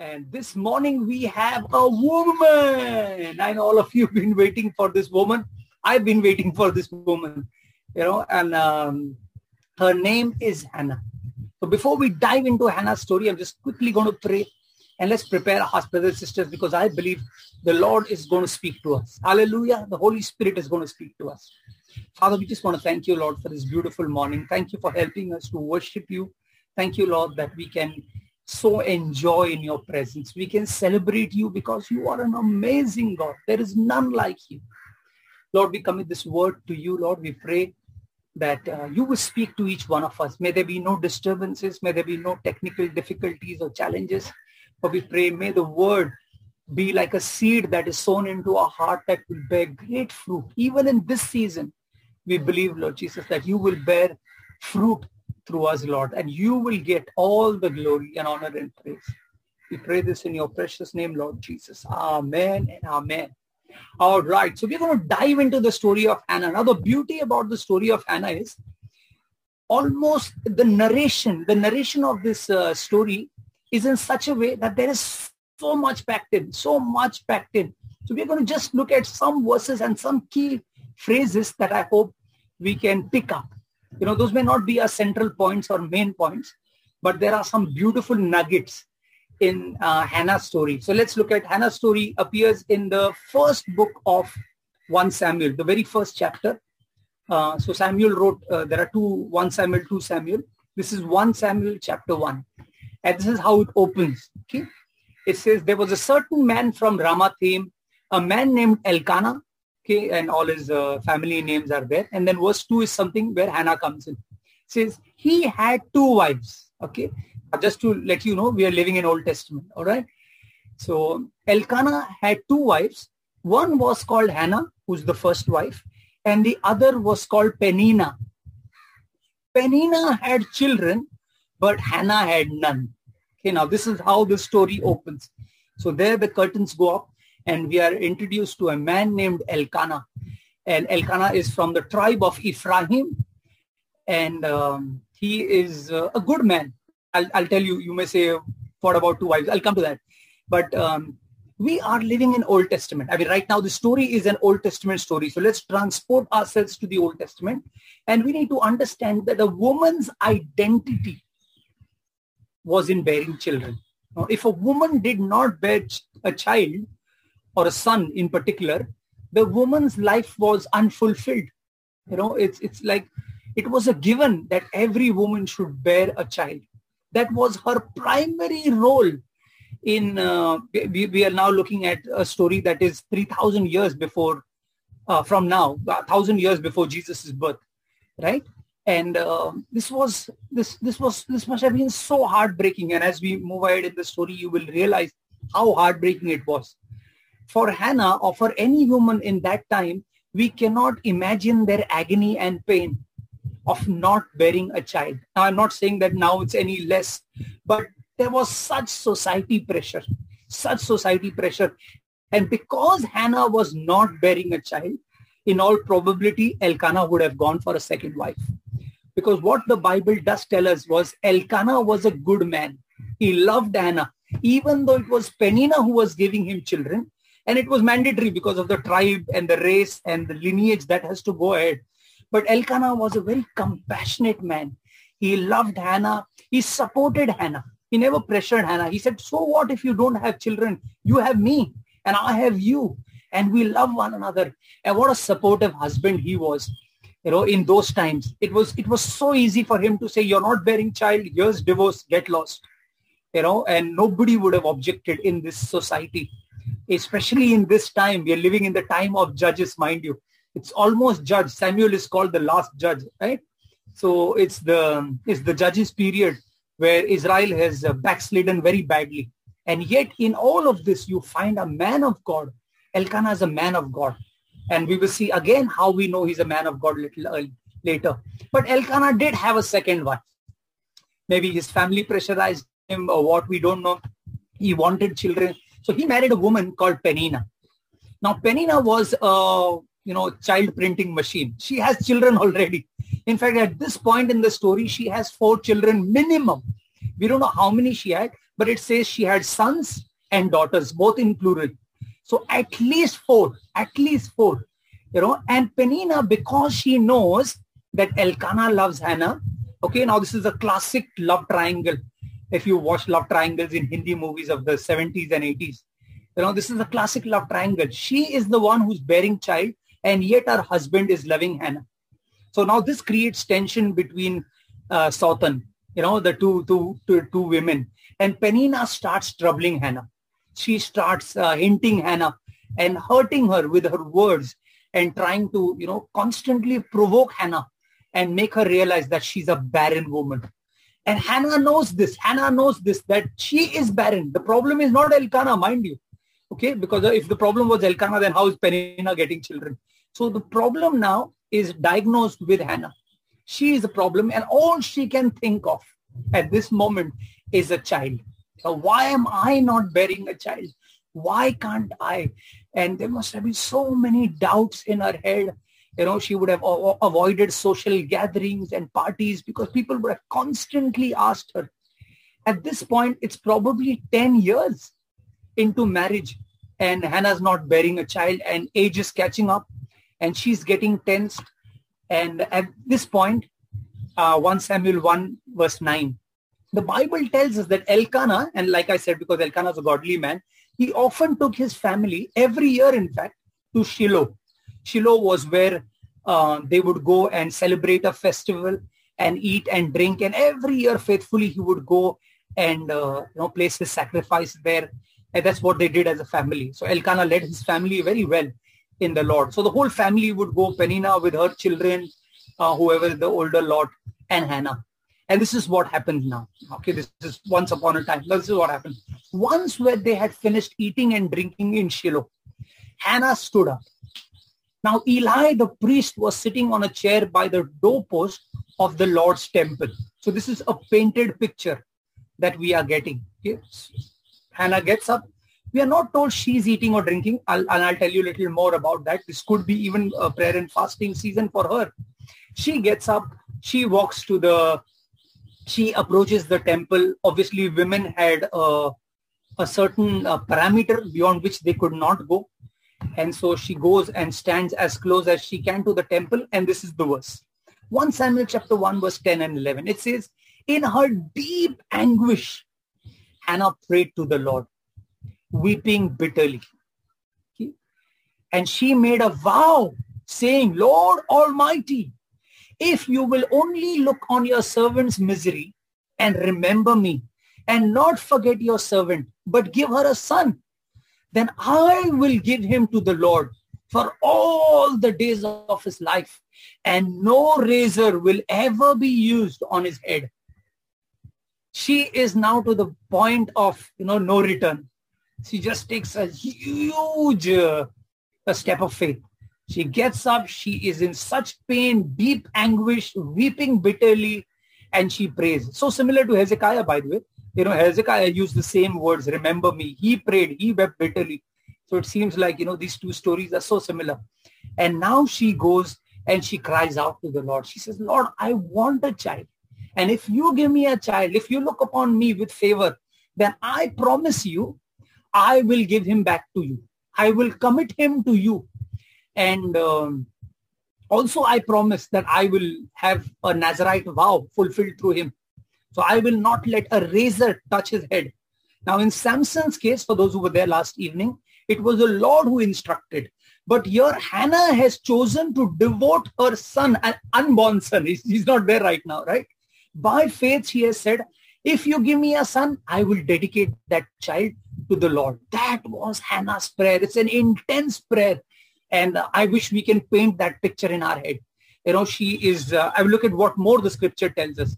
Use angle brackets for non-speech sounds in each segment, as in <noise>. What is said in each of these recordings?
And this morning we have a woman. I know all of you have been waiting for this woman. I've been waiting for this woman, you know, and um, her name is Hannah. So before we dive into Hannah's story, I'm just quickly going to pray and let's prepare our brothers and sisters, because I believe the Lord is going to speak to us. Hallelujah. The Holy Spirit is going to speak to us. Father, we just want to thank you, Lord, for this beautiful morning. Thank you for helping us to worship you. Thank you, Lord, that we can so enjoy in your presence. We can celebrate you because you are an amazing God. There is none like you. Lord, we commit this word to you, Lord. We pray that uh, you will speak to each one of us. May there be no disturbances. May there be no technical difficulties or challenges. But we pray, may the word be like a seed that is sown into our heart that will bear great fruit. Even in this season, we believe, Lord Jesus, that you will bear fruit through us, Lord, and you will get all the glory and honor and praise. We pray this in your precious name, Lord Jesus. Amen and amen. All right. So we're going to dive into the story of Hannah. Now, the beauty about the story of Hannah is almost the narration, the narration of this uh, story is in such a way that there is so much packed in, so much packed in. So we're going to just look at some verses and some key phrases that I hope we can pick up. You know, those may not be our central points or main points, but there are some beautiful nuggets in uh, Hannah's story. So let's look at Hannah's story appears in the first book of 1 Samuel, the very first chapter. Uh, so Samuel wrote, uh, there are two, 1 Samuel, 2 Samuel. This is 1 Samuel chapter 1. And this is how it opens. Okay. It says, there was a certain man from Ramathaim, a man named Elkanah, okay, and all his uh, family names are there. And then verse 2 is something where Hannah comes in. Says, he had two wives, okay. Just to let you know, we are living in Old Testament, all right. So Elkanah had two wives. One was called Hannah, who's the first wife, and the other was called Penina. Penina had children, but Hannah had none. Okay, now this is how the story opens. So there the curtains go up and we are introduced to a man named Elkanah. And Elkanah is from the tribe of Ephraim. And um, he is uh, a good man. I'll, I'll, tell you, you may say, what about two wives? I'll come to that. But um, we are living in Old Testament. I mean, right now the story is an Old Testament story. So let's transport ourselves to the Old Testament. And we need to understand that a woman's identity was in bearing children. Now, if a woman did not bear a child, or a son in particular, the woman's life was unfulfilled. You know, it's it's like it was a given that every woman should bear a child. That was her primary role in uh, we, we are now looking at a story that is 3000 years before uh, from now 1000 years before jesus' birth right and uh, this was this this was this must have been so heartbreaking and as we move ahead in the story you will realize how heartbreaking it was for Hannah or for any woman in that time, we cannot imagine their agony and pain of not bearing a child. Now, I'm not saying that now it's any less, but there was such society pressure, such society pressure. And because Hannah was not bearing a child, in all probability, Elkanah would have gone for a second wife. Because what the Bible does tell us was Elkanah was a good man. He loved Hannah. Even though it was Penina who was giving him children, and it was mandatory because of the tribe and the race and the lineage that has to go ahead. But Elkanah was a very compassionate man. He loved Hannah. He supported Hannah. He never pressured Hannah. He said, so what if you don't have children? You have me and I have you and we love one another. And what a supportive husband he was. You know, in those times, it was it was so easy for him to say, "You're not bearing child. Here's divorce. Get lost." You know, and nobody would have objected in this society especially in this time. We are living in the time of judges, mind you. It's almost judge. Samuel is called the last judge, right? So it's the it's the judges period where Israel has uh, backslidden very badly. And yet in all of this, you find a man of God. Elkanah is a man of God. And we will see again how we know he's a man of God little early, later. But Elkanah did have a second wife. Maybe his family pressurized him or what we don't know. He wanted children. So he married a woman called Penina. Now Penina was a you know child printing machine. She has children already. In fact, at this point in the story, she has four children minimum. We don't know how many she had, but it says she had sons and daughters, both in plural. So at least four, at least four, you know, and Penina, because she knows that Elkanah loves Hannah, okay, now this is a classic love triangle. If you watch love triangles in Hindi movies of the 70s and 80s, you know, this is a classic love triangle. She is the one who's bearing child and yet her husband is loving Hannah. So now this creates tension between uh, Sautan, you know, the two, two, two, two women. And Penina starts troubling Hannah she starts uh, hinting Hannah and hurting her with her words and trying to, you know, constantly provoke Hannah and make her realize that she's a barren woman. And Hannah knows this. Hannah knows this, that she is barren. The problem is not Elkanah, mind you. Okay, because if the problem was Elkanah, then how is Penina getting children? So the problem now is diagnosed with Hannah. She is the problem and all she can think of at this moment is a child. So why am I not bearing a child? Why can't I? And there must have been so many doubts in her head. You know, she would have avoided social gatherings and parties because people would have constantly asked her. At this point, it's probably 10 years into marriage and Hannah's not bearing a child and age is catching up and she's getting tensed. And at this point, uh, 1 Samuel 1 verse 9, the Bible tells us that Elkanah, and like I said, because Elkanah is a godly man, he often took his family every year, in fact, to Shiloh. Shiloh was where uh, they would go and celebrate a festival and eat and drink. And every year, faithfully, he would go and uh, you know place his sacrifice there. And that's what they did as a family. So Elkanah led his family very well in the Lord. So the whole family would go, Penina with her children, uh, whoever the older Lot, and Hannah. And this is what happened now. Okay, this is once upon a time. This is what happened. Once when they had finished eating and drinking in Shiloh, Hannah stood up. Now Eli the priest was sitting on a chair by the doorpost of the Lord's temple. So this is a painted picture that we are getting. Okay? Hannah gets up. We are not told she's eating or drinking. I'll, and I'll tell you a little more about that. This could be even a prayer and fasting season for her. She gets up. She walks to the she approaches the temple. Obviously, women had a, a certain uh, parameter beyond which they could not go. And so she goes and stands as close as she can to the temple. And this is the verse. 1 Samuel chapter 1 verse 10 and 11. It says, in her deep anguish, Hannah prayed to the Lord, weeping bitterly. Okay? And she made a vow saying, Lord Almighty, if you will only look on your servant's misery and remember me and not forget your servant, but give her a son, then I will give him to the Lord for all the days of his life, and no razor will ever be used on his head. She is now to the point of, you know, no return. She just takes a huge uh, a step of faith. She gets up. She is in such pain, deep anguish, weeping bitterly, and she prays. So similar to Hezekiah, by the way. You know, Hezekiah used the same words, remember me. He prayed, he wept bitterly. So it seems like, you know, these two stories are so similar. And now she goes and she cries out to the Lord. She says, Lord, I want a child. And if you give me a child, if you look upon me with favor, then I promise you, I will give him back to you. I will commit him to you. And um, also I promise that I will have a Nazarite vow fulfilled through him. So I will not let a razor touch his head. Now in Samson's case, for those who were there last evening, it was the Lord who instructed. But here Hannah has chosen to devote her son, an unborn son. He's, not there right now, right? By faith, she has said, if you give me a son, I will dedicate that child to the Lord. That was Hannah's prayer. It's an intense prayer. And I wish we can paint that picture in our head. You know, she is, uh, I will look at what more the scripture tells us.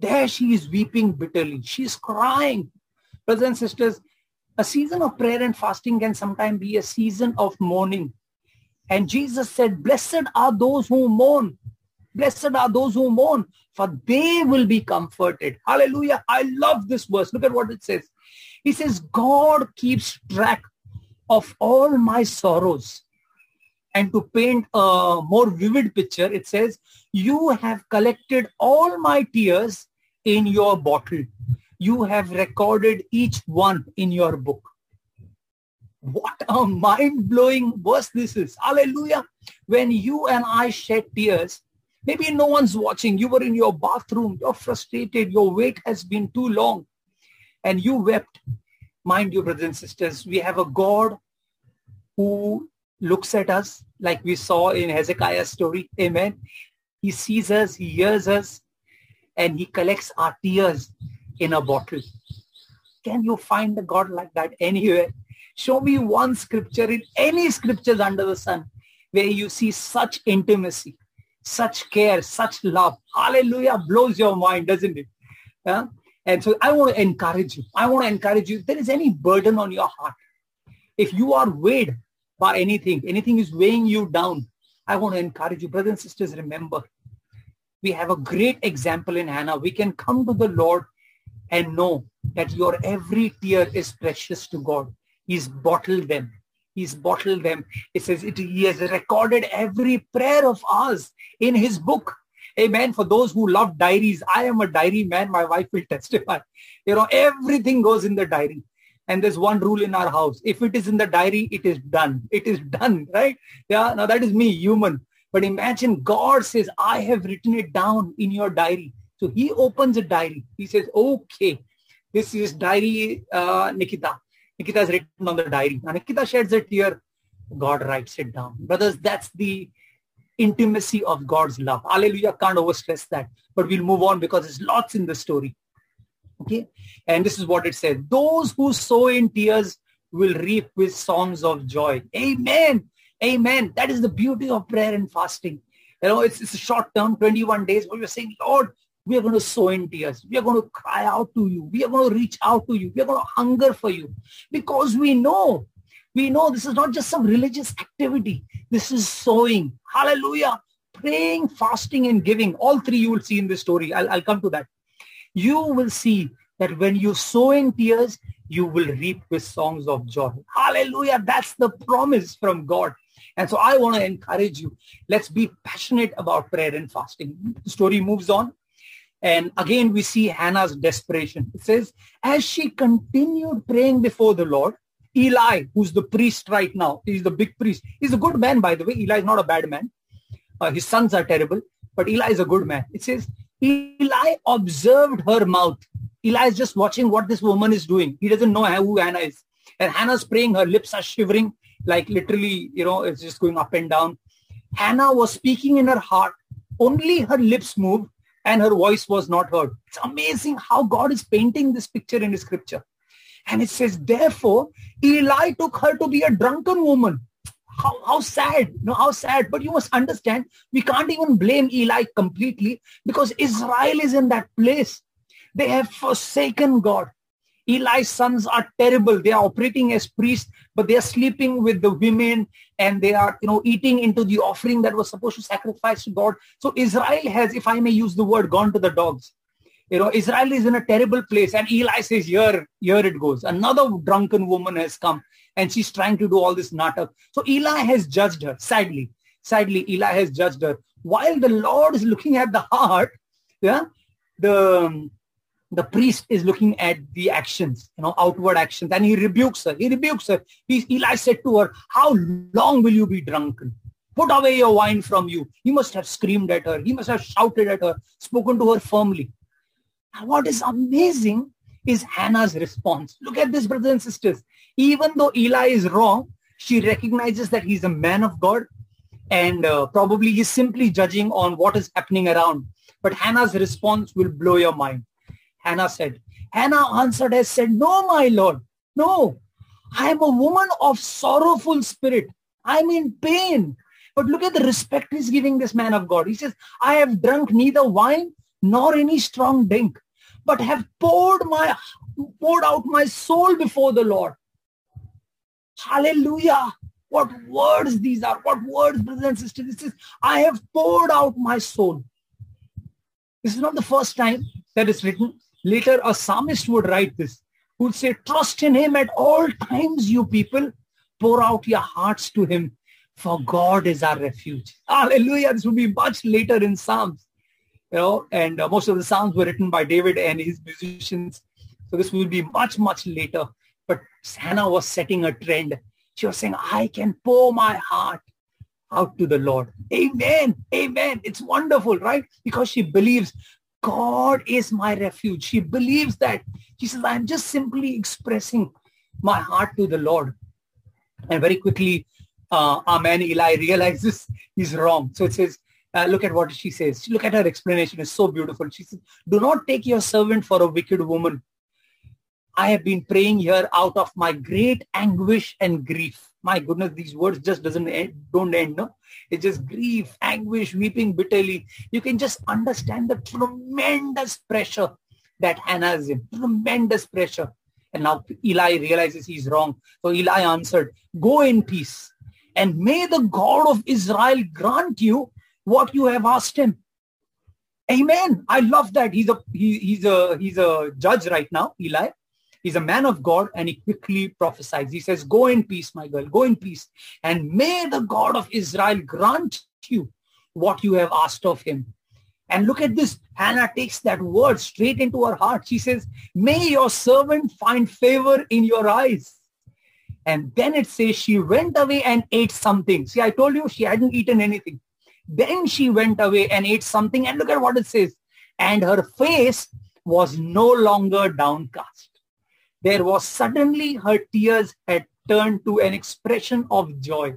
There she is weeping bitterly. She's crying. Brothers and sisters, a season of prayer and fasting can sometimes be a season of mourning. And Jesus said, blessed are those who mourn. Blessed are those who mourn, for they will be comforted. Hallelujah. I love this verse. Look at what it says. He says, God keeps track of all my sorrows and to paint a more vivid picture, it says, you have collected all my tears in your bottle. You have recorded each one in your book. What a mind-blowing verse this is. Hallelujah. When you and I shed tears, maybe no one's watching. You were in your bathroom. You're frustrated. Your wait has been too long. And you wept. Mind you, brothers and sisters, we have a God who looks at us like we saw in Hezekiah's story. Amen. He sees us, he hears us, and he collects our tears in a bottle. Can you find a God like that anywhere? Show me one scripture in any scriptures under the sun where you see such intimacy, such care, such love. Hallelujah blows your mind, doesn't it? Yeah? And so I want to encourage you. I want to encourage you. If there is any burden on your heart, if you are weighed by anything, anything is weighing you down, I want to encourage you, brothers and sisters, remember, we have a great example in Hannah. We can come to the Lord and know that your every tear is precious to God. He's bottled them. He's bottled them. It says it, he has recorded every prayer of ours in his book. Amen. For those who love diaries, I am a diary man. My wife will <laughs> testify. You know, everything goes in the diary. And there's one rule in our house. If it is in the diary, it is done. It is done, right? Yeah. Now that is me, human. But imagine God says, I have written it down in your diary. So he opens a diary. He says, okay, this is diary, uh, Nikita. Nikita has written on the diary. Now Nikita sheds a tear. God writes it down. Brothers, that's the intimacy of God's love. Hallelujah. Can't overstress that. But we'll move on because there's lots in the story. Okay. And this is what it says. Those who sow in tears will reap with songs of joy. Amen. Amen. That is the beauty of prayer and fasting. You know, it's, it's a short term, 21 days, but we're saying, Lord, we are going to sow in tears. We are going to cry out to you. We are going to reach out to you. We are going to hunger for you because we know, we know this is not just some religious activity. This is sowing. Hallelujah. Praying, fasting, and giving. All three you will see in this story. I'll, I'll come to that you will see that when you sow in tears, you will reap with songs of joy. Hallelujah. That's the promise from God. And so I want to encourage you. Let's be passionate about prayer and fasting. The story moves on. And again, we see Hannah's desperation. It says, as she continued praying before the Lord, Eli, who's the priest right now, he's the big priest. He's a good man, by the way. Eli is not a bad man. Uh, his sons are terrible, but Eli is a good man. It says, Eli observed her mouth. Eli is just watching what this woman is doing. He doesn't know who Hannah is. And Hannah's praying, her lips are shivering, like literally, you know, it's just going up and down. Hannah was speaking in her heart. Only her lips moved and her voice was not heard. It's amazing how God is painting this picture in the scripture. And it says, therefore, Eli took her to be a drunken woman how, how sad, know, how sad. But you must understand, we can't even blame Eli completely because Israel is in that place. They have forsaken God. Eli's sons are terrible. They are operating as priests, but they are sleeping with the women and they are, you know, eating into the offering that was supposed to sacrifice to God. So Israel has, if I may use the word, gone to the dogs. You know, Israel is in a terrible place. And Eli says, here, here it goes. Another drunken woman has come and she's trying to do all this natak. So Eli has judged her, sadly. Sadly, Eli has judged her. While the Lord is looking at the heart, yeah, the, the priest is looking at the actions, you know, outward actions, and he rebukes her. He rebukes her. He, Eli said to her, how long will you be drunken? Put away your wine from you. He must have screamed at her. He must have shouted at her, spoken to her firmly. And what is amazing is Hannah's response. Look at this, brothers and sisters. Even though Eli is wrong, she recognizes that he's a man of God and uh, probably he's simply judging on what is happening around. But Hannah's response will blow your mind. Hannah said, Hannah answered and said, no, my Lord, no. I am a woman of sorrowful spirit. I'm in pain. But look at the respect he's giving this man of God. He says, I have drunk neither wine nor any strong drink, but have poured my poured out my soul before the Lord. Hallelujah. What words these are. What words, brothers and sisters. This is, I have poured out my soul. This is not the first time that is written. Later, a psalmist would write this, who would say, trust in him at all times, you people. Pour out your hearts to him, for God is our refuge. <laughs> Hallelujah. This will be much later in Psalms you know, and uh, most of the songs were written by David and his musicians. So this will be much, much later. But Hannah was setting a trend. She was saying, I can pour my heart out to the Lord. Amen. Amen. It's wonderful, right? Because she believes God is my refuge. She believes that. She says, I'm just simply expressing my heart to the Lord. And very quickly, uh, Amen, Eli realizes <laughs> he's wrong. So it says, uh, look at what she says. Look at her explanation. It's so beautiful. She says, do not take your servant for a wicked woman. I have been praying here out of my great anguish and grief. My goodness, these words just doesn't end, don't end, no? It's just grief, anguish, weeping bitterly. You can just understand the tremendous pressure that Hannah is in. Tremendous pressure. And now Eli realizes he's wrong. So Eli answered, go in peace and may the God of Israel grant you what you have asked him. Amen. I love that. He's a he, he's a he's a judge right now, Eli. He's a man of God and he quickly prophesies. He says, go in peace, my girl, go in peace. And may the God of Israel grant you what you have asked of him. And look at this. Hannah takes that word straight into her heart. She says, may your servant find favor in your eyes. And then it says she went away and ate something. See, I told you she hadn't eaten anything. Then she went away and ate something. And look at what it says. And her face was no longer downcast there was suddenly her tears had turned to an expression of joy.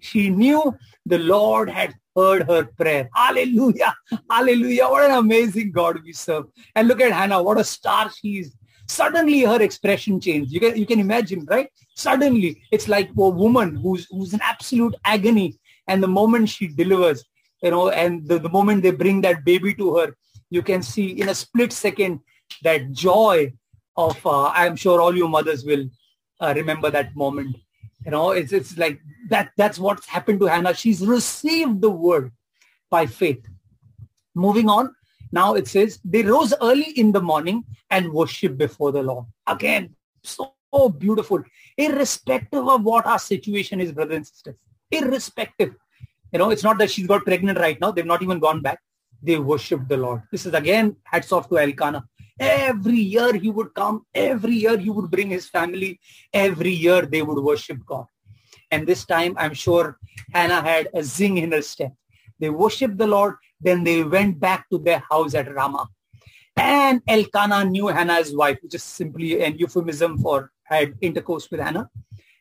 She knew the Lord had heard her prayer. Hallelujah. Hallelujah. What an amazing God we serve. And look at Hannah. What a star she is. Suddenly her expression changed. You can, you can imagine, right? Suddenly it's like a woman who's, who's in absolute agony. And the moment she delivers, you know, and the, the moment they bring that baby to her, you can see in a split second that joy of uh, i'm sure all you mothers will uh, remember that moment. You know it's it's like that that's what's happened to hannah. She's received the word by faith. Moving on now it says they rose early in the morning and worship before the lord. Again so beautiful. Irrespective of what our situation is brothers and sisters. Irrespective. You know it's not that she's got pregnant right now. They've not even gone back. They worship the lord. This is again hats off to elkanah Every year he would come. Every year he would bring his family. Every year they would worship God. And this time, I'm sure Hannah had a zing in her step. They worshiped the Lord. Then they went back to their house at Ramah. And Elkanah knew Hannah's wife, which is simply an euphemism for had intercourse with Hannah.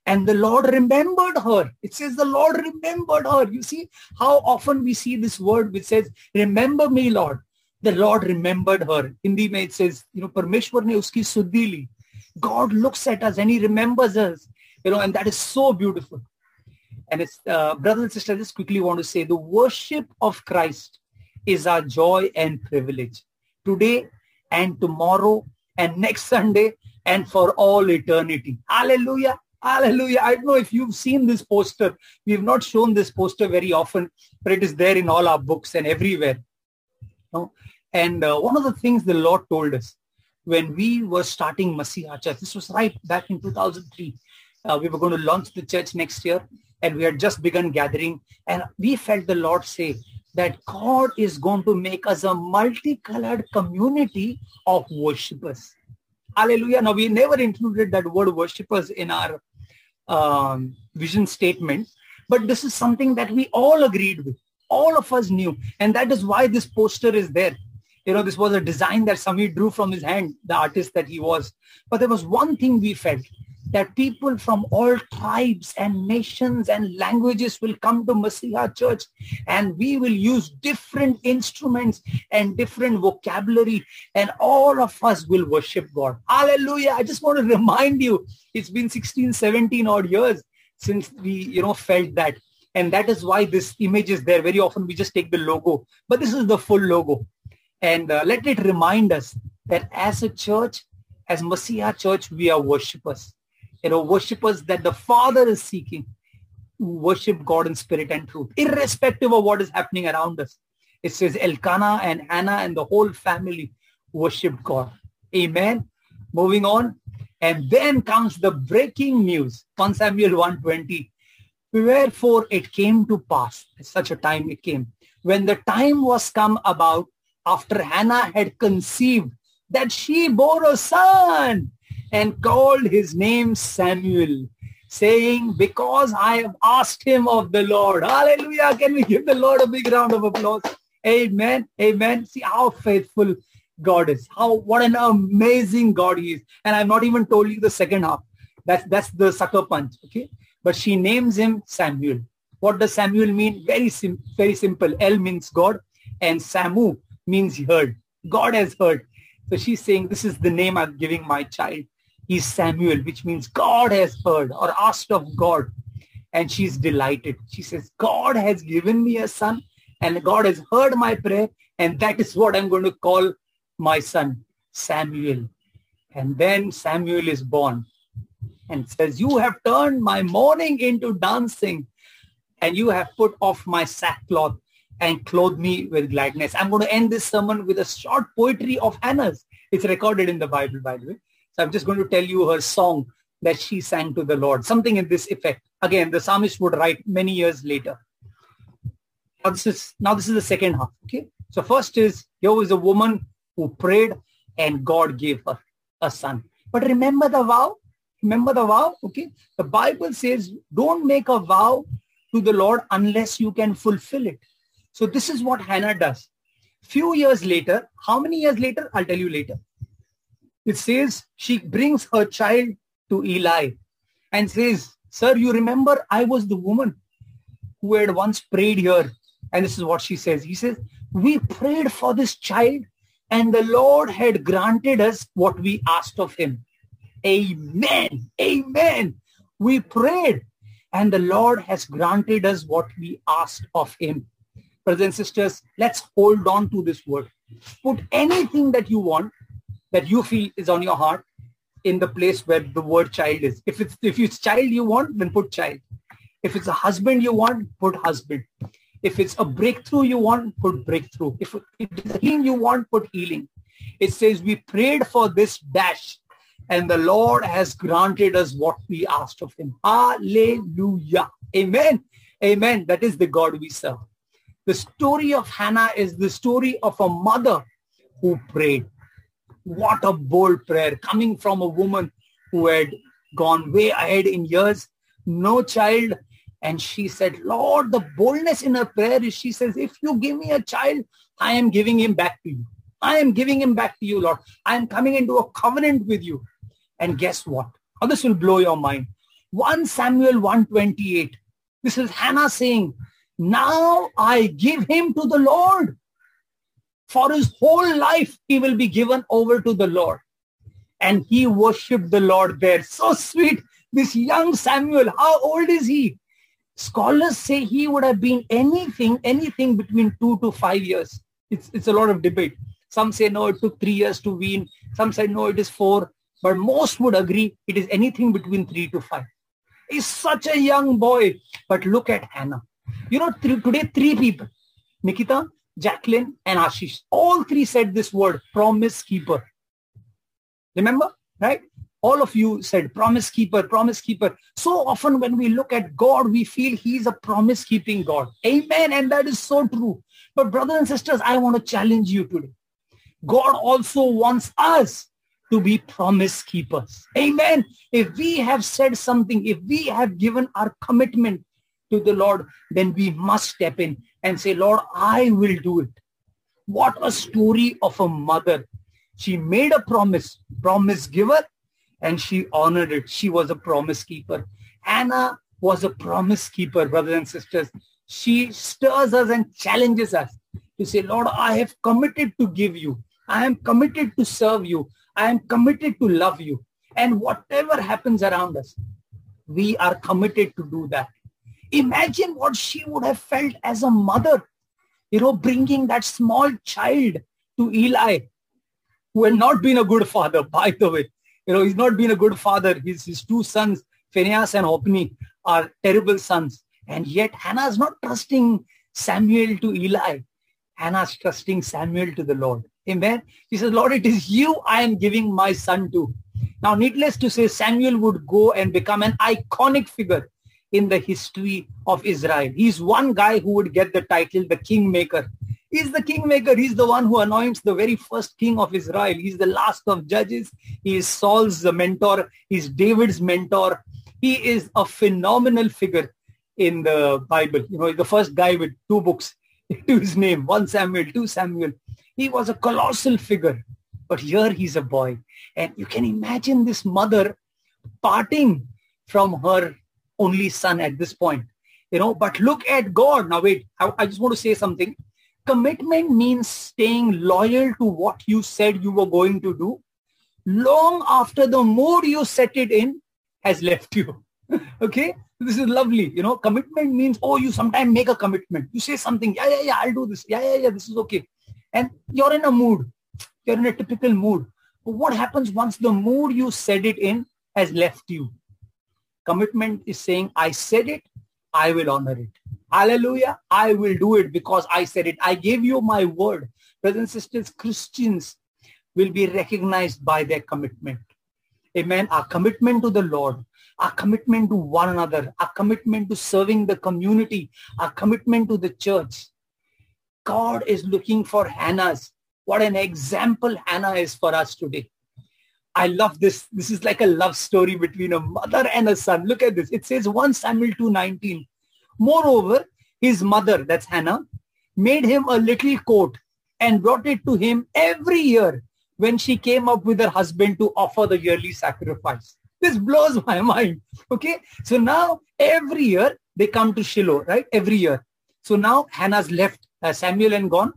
And the Lord remembered her. It says the Lord remembered her. You see how often we see this word which says, remember me, Lord the Lord remembered her. Hindi mein it says, you know, Parmeshwar ne uski suddhi li. God looks at us and he remembers us, you know, and that is so beautiful. And it's, uh, brothers and sisters, I just quickly want to say the worship of Christ is our joy and privilege today and tomorrow and next Sunday and for all eternity. Hallelujah. Hallelujah. I don't know if you've seen this poster. We've not shown this poster very often, but it is there in all our books and everywhere. And uh, one of the things the Lord told us when we were starting Masiha Church, this was right back in 2003. Uh, we were going to launch the church next year and we had just begun gathering and we felt the Lord say that God is going to make us a multicolored community of worshippers. Hallelujah. Now we never included that word worshippers in our um, vision statement, but this is something that we all agreed with. All of us knew. And that is why this poster is there you know, this was a design that Samir drew from his hand, the artist that he was. But there was one thing we felt that people from all tribes and nations and languages will come to Masiha Church and we will use different instruments and different vocabulary and all of us will worship God. Hallelujah. I just want to remind you, it's been 16, 17 odd years since we, you know, felt that. And that is why this image is there. Very often we just take the logo, but this is the full logo. And uh, let it remind us that as a church, as Masiha Church, we are worshippers. You know, worshippers that the Father is seeking worship God in spirit and truth, irrespective of what is happening around us. It says Elkanah and anna and the whole family worshiped God. Amen. Moving on. And then comes the breaking news. 1 Samuel 120. Wherefore it came to pass, such a time it came, when the time was come about after Hannah had conceived that she bore a son and called his name Samuel, saying, because I have asked him of the Lord. Hallelujah. Can we give the Lord a big round of applause? Amen. Amen. See how faithful God is. How what an amazing God he is. And I've not even told you the second half. That's that's the sucker punch. Okay. But she names him Samuel. What does Samuel mean? Very sim- very simple. El means God and Samu means heard. God has heard. So she's saying, this is the name I'm giving my child. He's Samuel, which means God has heard or asked of God. And she's delighted. She says, God has given me a son and God has heard my prayer. And that is what I'm going to call my son, Samuel. And then Samuel is born and says, you have turned my mourning into dancing and you have put off my sackcloth and clothed me with gladness. I'm going to end this sermon with a short poetry of Hannah's. It's recorded in the Bible, by the way. So I'm just going to tell you her song that she sang to the Lord, something in this effect. Again, the psalmist would write many years later. Now this is, now this is the second half. Okay. So first is, here was a woman who prayed and God gave her a son. But remember the vow? Remember the vow? Okay. The Bible says, don't make a vow to the Lord unless you can fulfill it. So this is what Hannah does. Few years later, how many years later? I'll tell you later. It says she brings her child to Eli and says, sir, you remember I was the woman who had once prayed here. And this is what she says. He says, we prayed for this child and the Lord had granted us what we asked of him. Amen. Amen. We prayed and the Lord has granted us what we asked of him. Brothers and sisters, let's hold on to this word. Put anything that you want, that you feel is on your heart, in the place where the word child is. If it's if it's child you want, then put child. If it's a husband you want, put husband. If it's a breakthrough you want, put breakthrough. If it's healing you want, put healing. It says we prayed for this dash and the Lord has granted us what we asked of him. Hallelujah. Amen. Amen. That is the God we serve. The story of Hannah is the story of a mother who prayed. What a bold prayer coming from a woman who had gone way ahead in years, no child. And she said, Lord, the boldness in her prayer is she says, if you give me a child, I am giving him back to you. I am giving him back to you, Lord. I am coming into a covenant with you. And guess what? Oh, this will blow your mind. 1 Samuel 128. This is Hannah saying, now I give him to the Lord. For his whole life, he will be given over to the Lord. And he worshiped the Lord there. So sweet. This young Samuel, how old is he? Scholars say he would have been anything, anything between two to five years. It's, it's a lot of debate. Some say, no, it took three years to wean. Some say, no, it is four. But most would agree it is anything between three to five. He's such a young boy. But look at Hannah. You know, th- today three people, Nikita, Jacqueline, and Ashish, all three said this word, promise keeper. Remember, right? All of you said promise keeper, promise keeper. So often when we look at God, we feel he's a promise keeping God. Amen. And that is so true. But brothers and sisters, I want to challenge you today. God also wants us to be promise keepers. Amen. If we have said something, if we have given our commitment to the Lord, then we must step in and say, Lord, I will do it. What a story of a mother. She made a promise, promise giver, and she honored it. She was a promise keeper. Anna was a promise keeper, brothers and sisters. She stirs us and challenges us to say, Lord, I have committed to give you. I am committed to serve you. I am committed to love you. And whatever happens around us, we are committed to do that. Imagine what she would have felt as a mother, you know, bringing that small child to Eli, who had not been a good father, by the way. You know, he's not been a good father. His, his two sons, Phinehas and Hophni, are terrible sons. And yet Hannah is not trusting Samuel to Eli. Hannah's trusting Samuel to the Lord. Amen. She says, Lord, it is you I am giving my son to. Now, needless to say, Samuel would go and become an iconic figure in the history of Israel. He's one guy who would get the title, the kingmaker. He's the kingmaker. He's the one who anoints the very first king of Israel. He's the last of judges. He is Saul's mentor. He's David's mentor. He is a phenomenal figure in the Bible. You know, the first guy with two books to his name, one Samuel, two Samuel. He was a colossal figure. But here he's a boy. And you can imagine this mother parting from her only son at this point. You know, but look at God. Now wait, I, I just want to say something Commitment means staying loyal to what you said you were going to do long after the mood you set it in has left you. <laughs> okay? This is lovely. You know, commitment means, oh, you sometimes make a commitment. You say something, yeah, yeah, yeah, I'll do this. Yeah, yeah, yeah, this is okay. And you're in a mood. You're in a typical mood. But what happens once the mood you said it in has left you? Commitment is saying, I said it, I will honor it. Hallelujah. I will do it because I said it. I gave you my word. Brothers and sisters, Christians will be recognized by their commitment. Amen. Our commitment to the Lord, our commitment to one another, our commitment to serving the community, our commitment to the church. God is looking for Hannah's. What an example Hannah is for us today. I love this. This is like a love story between a mother and a son. Look at this. It says 1 Samuel 2.19. Moreover, his mother, that's Hannah, made him a little coat and brought it to him every year when she came up with her husband to offer the yearly sacrifice. This blows my <laughs> mind. Okay. So now every year they come to Shiloh, right? Every year. So now Hannah's left uh, Samuel and gone.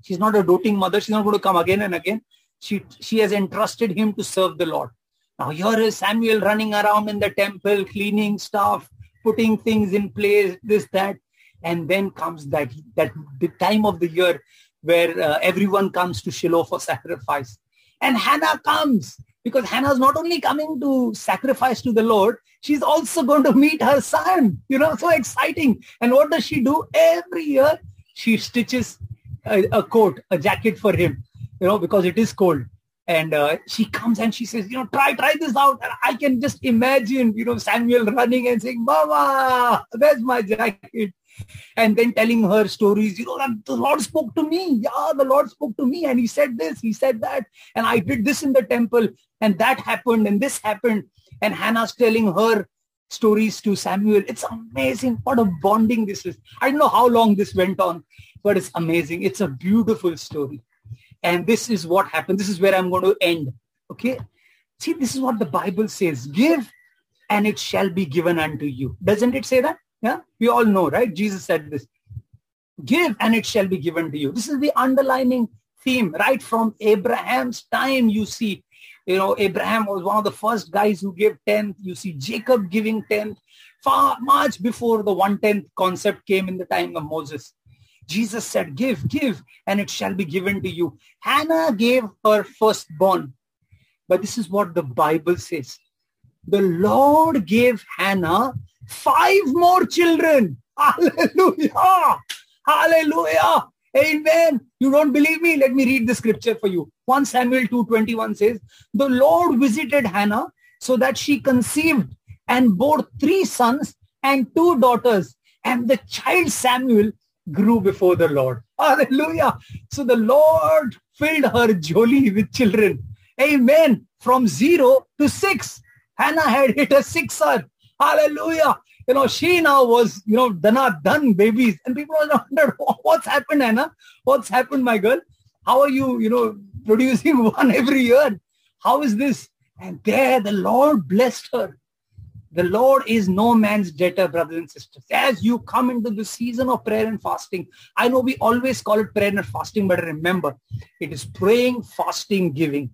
She's not a doting mother. She's not going to come again and again. She, she has entrusted him to serve the Lord. Now here is Samuel running around in the temple, cleaning stuff, putting things in place, this, that. And then comes that, that the time of the year where uh, everyone comes to Shiloh for sacrifice. And Hannah comes because Hannah's not only coming to sacrifice to the Lord, she's also going to meet her son. You know, so exciting. And what does she do? Every year, she stitches a, a coat, a jacket for him, you know, because it is cold and uh, she comes and she says, you know, try, try this out. And I can just imagine, you know, Samuel running and saying, Mama, there's my jacket. And then telling her stories, you know, the Lord spoke to me. Yeah, the Lord spoke to me and he said this, he said that. And I did this in the temple and that happened and this happened. And Hannah's telling her stories to Samuel. It's amazing. What a bonding this is. I don't know how long this went on, but it's amazing. It's a beautiful story. And this is what happened. This is where I'm going to end. Okay. See, this is what the Bible says. Give and it shall be given unto you. Doesn't it say that? Yeah. We all know, right? Jesus said this. Give and it shall be given to you. This is the underlining theme right from Abraham's time. You see, you know, Abraham was one of the first guys who gave 10th. You see Jacob giving 10th far much before the one tenth concept came in the time of Moses. Jesus said, give, give, and it shall be given to you. Hannah gave her firstborn. But this is what the Bible says. The Lord gave Hannah five more children. Hallelujah. Hallelujah. Amen. You don't believe me? Let me read the scripture for you. 1 Samuel 2.21 says, The Lord visited Hannah so that she conceived and bore three sons and two daughters. And the child Samuel grew before the Lord. Hallelujah. So the Lord filled her joli with children. Amen. From zero to six. Hannah had hit a sixer. Hallelujah. You know, she now was, you know, done, done babies. And people were <laughs> wondering <laughs> what's happened, Anna? What's happened, my girl? How are you, you know, <laughs> producing one every year? How is this? And there the Lord blessed her. The Lord is no man's debtor, brothers and sisters. As you come into the season of prayer and fasting, I know we always call it prayer and fasting, but remember, it is praying, fasting, giving.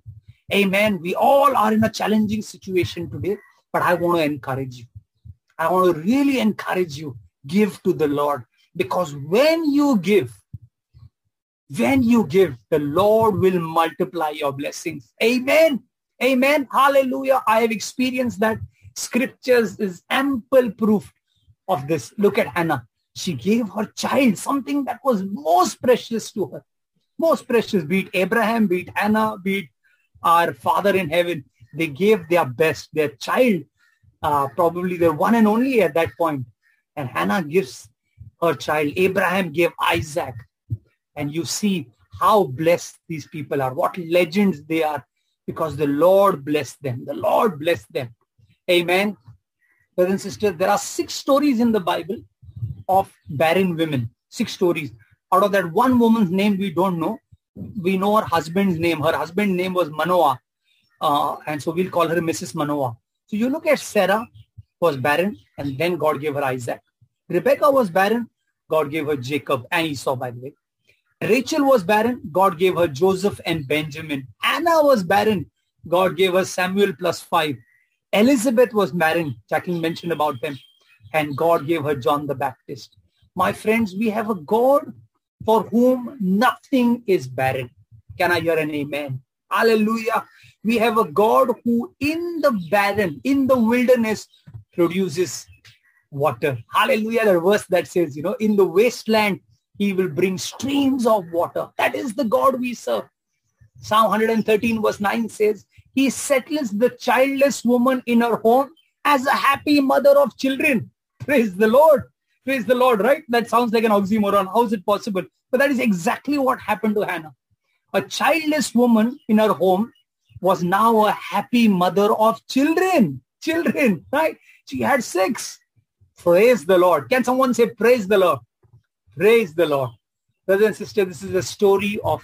Amen. We all are in a challenging situation today, but I want to encourage you. I want to really encourage you. Give to the Lord because when you give, when you give, the Lord will multiply your blessings. Amen. Amen. Hallelujah. I have experienced that scriptures is ample proof of this. Look at Hannah. She gave her child something that was most precious to her. Most precious, be it Abraham, be it Hannah, be it our Father in heaven. They gave their best, their child, uh, probably their one and only at that point. And Hannah gives her child. Abraham gave Isaac. And you see how blessed these people are, what legends they are, because the Lord blessed them. The Lord blessed them. Amen. Brothers and sisters, there are six stories in the Bible of barren women. Six stories. Out of that one woman's name we don't know. We know her husband's name. Her husband's name was Manoah. Uh, and so we'll call her Mrs. Manoah. So you look at Sarah was barren and then God gave her Isaac. Rebecca was barren. God gave her Jacob and Esau, by the way. Rachel was barren. God gave her Joseph and Benjamin. Anna was barren. God gave her Samuel plus five. Elizabeth was barren. Jacqueline mentioned about them. And God gave her John the Baptist. My friends, we have a God for whom nothing is barren. Can I hear an amen? Hallelujah. We have a God who in the barren, in the wilderness, produces water. Hallelujah. The verse that says, you know, in the wasteland, he will bring streams of water. That is the God we serve. Psalm 113 verse 9 says, he settles the childless woman in her home as a happy mother of children. Praise the Lord. Praise the Lord, right? That sounds like an oxymoron. How is it possible? But that is exactly what happened to Hannah. A childless woman in her home was now a happy mother of children. Children, right? She had six. Praise the Lord. Can someone say praise the Lord? Praise the Lord. Brothers and sisters, this is a story of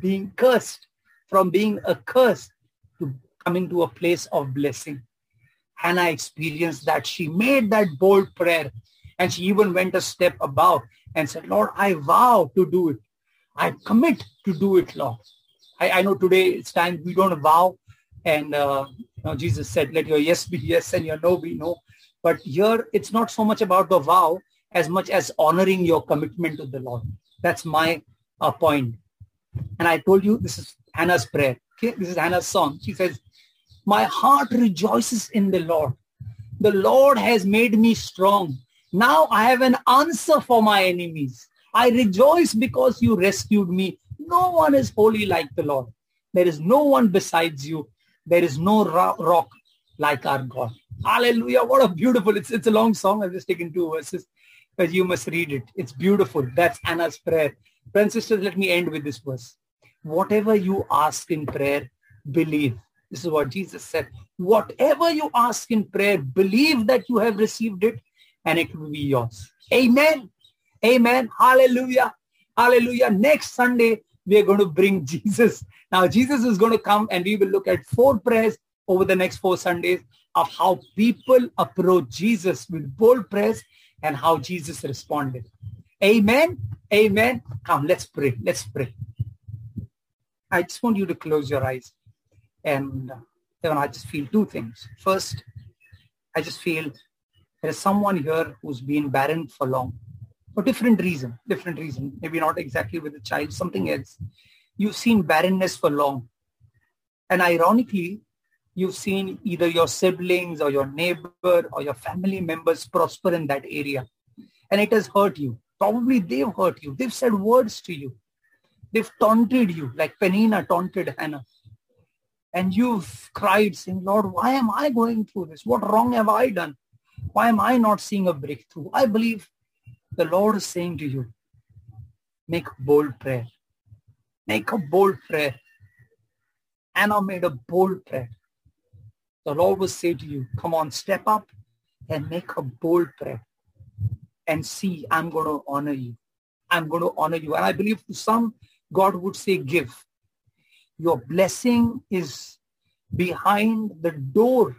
being cursed, from being a curse to coming to a place of blessing. Hannah experienced that. She made that bold prayer and she even went a step above and said, Lord, I vow to do it. I commit to do it, Lord. I, I know today it's time we don't vow. And uh, you know, Jesus said, let your yes be yes and your no be no. But here it's not so much about the vow as much as honoring your commitment to the Lord. That's my uh, point. And I told you this is Hannah's prayer. Okay, this is Hannah's song. She says, my heart rejoices in the Lord. The Lord has made me strong. Now I have an answer for my enemies. I rejoice because you rescued me. No one is holy like the Lord. There is no one besides you. There is no rock like our God. Hallelujah. What a beautiful, it's, it's a long song. I've just taken two verses, but you must read it. It's beautiful. That's Anna's prayer. Friends, sisters, let me end with this verse. Whatever you ask in prayer, believe. This is what Jesus said. Whatever you ask in prayer, believe that you have received it and it will be yours. Amen. Amen. Hallelujah. Hallelujah. Next Sunday, we are going to bring Jesus. Now, Jesus is going to come and we will look at four prayers over the next four Sundays of how people approach Jesus with bold prayers and how Jesus responded. Amen. Amen. Come, let's pray. Let's pray. I just want you to close your eyes. And uh, then I just feel two things. First, I just feel there is someone here who's been barren for long. For different reason, different reason. Maybe not exactly with the child, something else. You've seen barrenness for long. And ironically, you've seen either your siblings or your neighbor or your family members prosper in that area. And it has hurt you. Probably they've hurt you. They've said words to you. They've taunted you like Peninnah taunted Hannah. And you've cried saying, Lord, why am I going through this? What wrong have I done? Why am I not seeing a breakthrough? I believe the Lord is saying to you, make bold prayer. Make a bold prayer. Anna made a bold prayer the Lord will say to you, come on, step up and make a bold prayer and see, I'm going to honor you. I'm going to honor you. And I believe to some, God would say, give. Your blessing is behind the door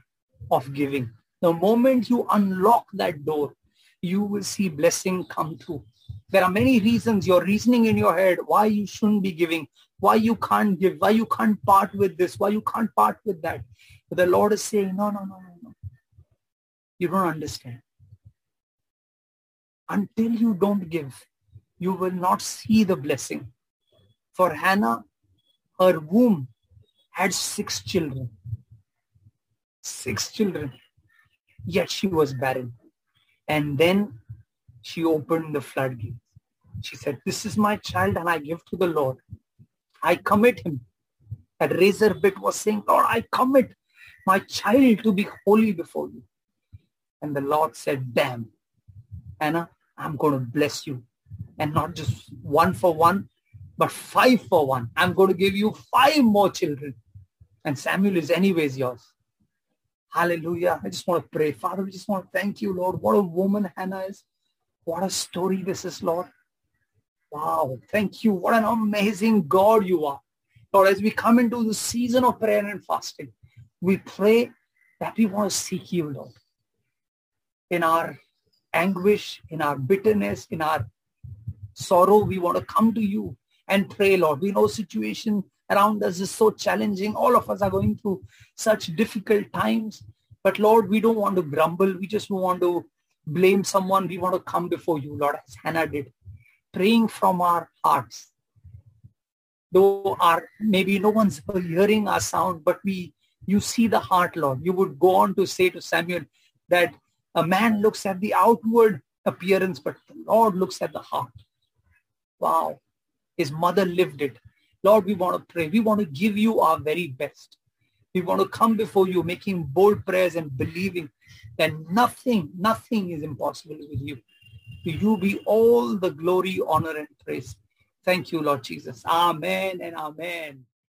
of giving. The moment you unlock that door, you will see blessing come through. There are many reasons you're reasoning in your head why you shouldn't be giving, why you can't give, why you can't part with this, why you can't part with that. But the Lord is saying, no, no, no, no, no. You don't understand. Until you don't give, you will not see the blessing. For Hannah, her womb had six children. Six children. Yet she was barren. And then she opened the floodgates. She said, this is my child and I give to the Lord. I commit him. That razor bit was saying, Lord, I commit my child to be holy before you. And the Lord said, damn, Anna, I'm going to bless you. And not just one for one, but five for one. I'm going to give you five more children. And Samuel is anyways yours. Hallelujah. I just want to pray. Father, we just want to thank you, Lord. What a woman Hannah is. What a story this is, Lord. Wow. Thank you. What an amazing God you are. Lord, as we come into the season of prayer and fasting, we pray that we want to seek you, Lord. In our anguish, in our bitterness, in our sorrow, we want to come to you and pray, Lord. We know situation around us is so challenging. All of us are going through such difficult times. But Lord, we don't want to grumble. We just want to blame someone. We want to come before you, Lord, as Hannah did, praying from our hearts. Though our maybe no one's hearing our sound, but we you see the heart, Lord. You would go on to say to Samuel that a man looks at the outward appearance, but the Lord looks at the heart. Wow. His mother lived it. Lord, we want to pray. We want to give you our very best. We want to come before you making bold prayers and believing that nothing, nothing is impossible with you. To you be all the glory, honor, and praise. Thank you, Lord Jesus. Amen and amen.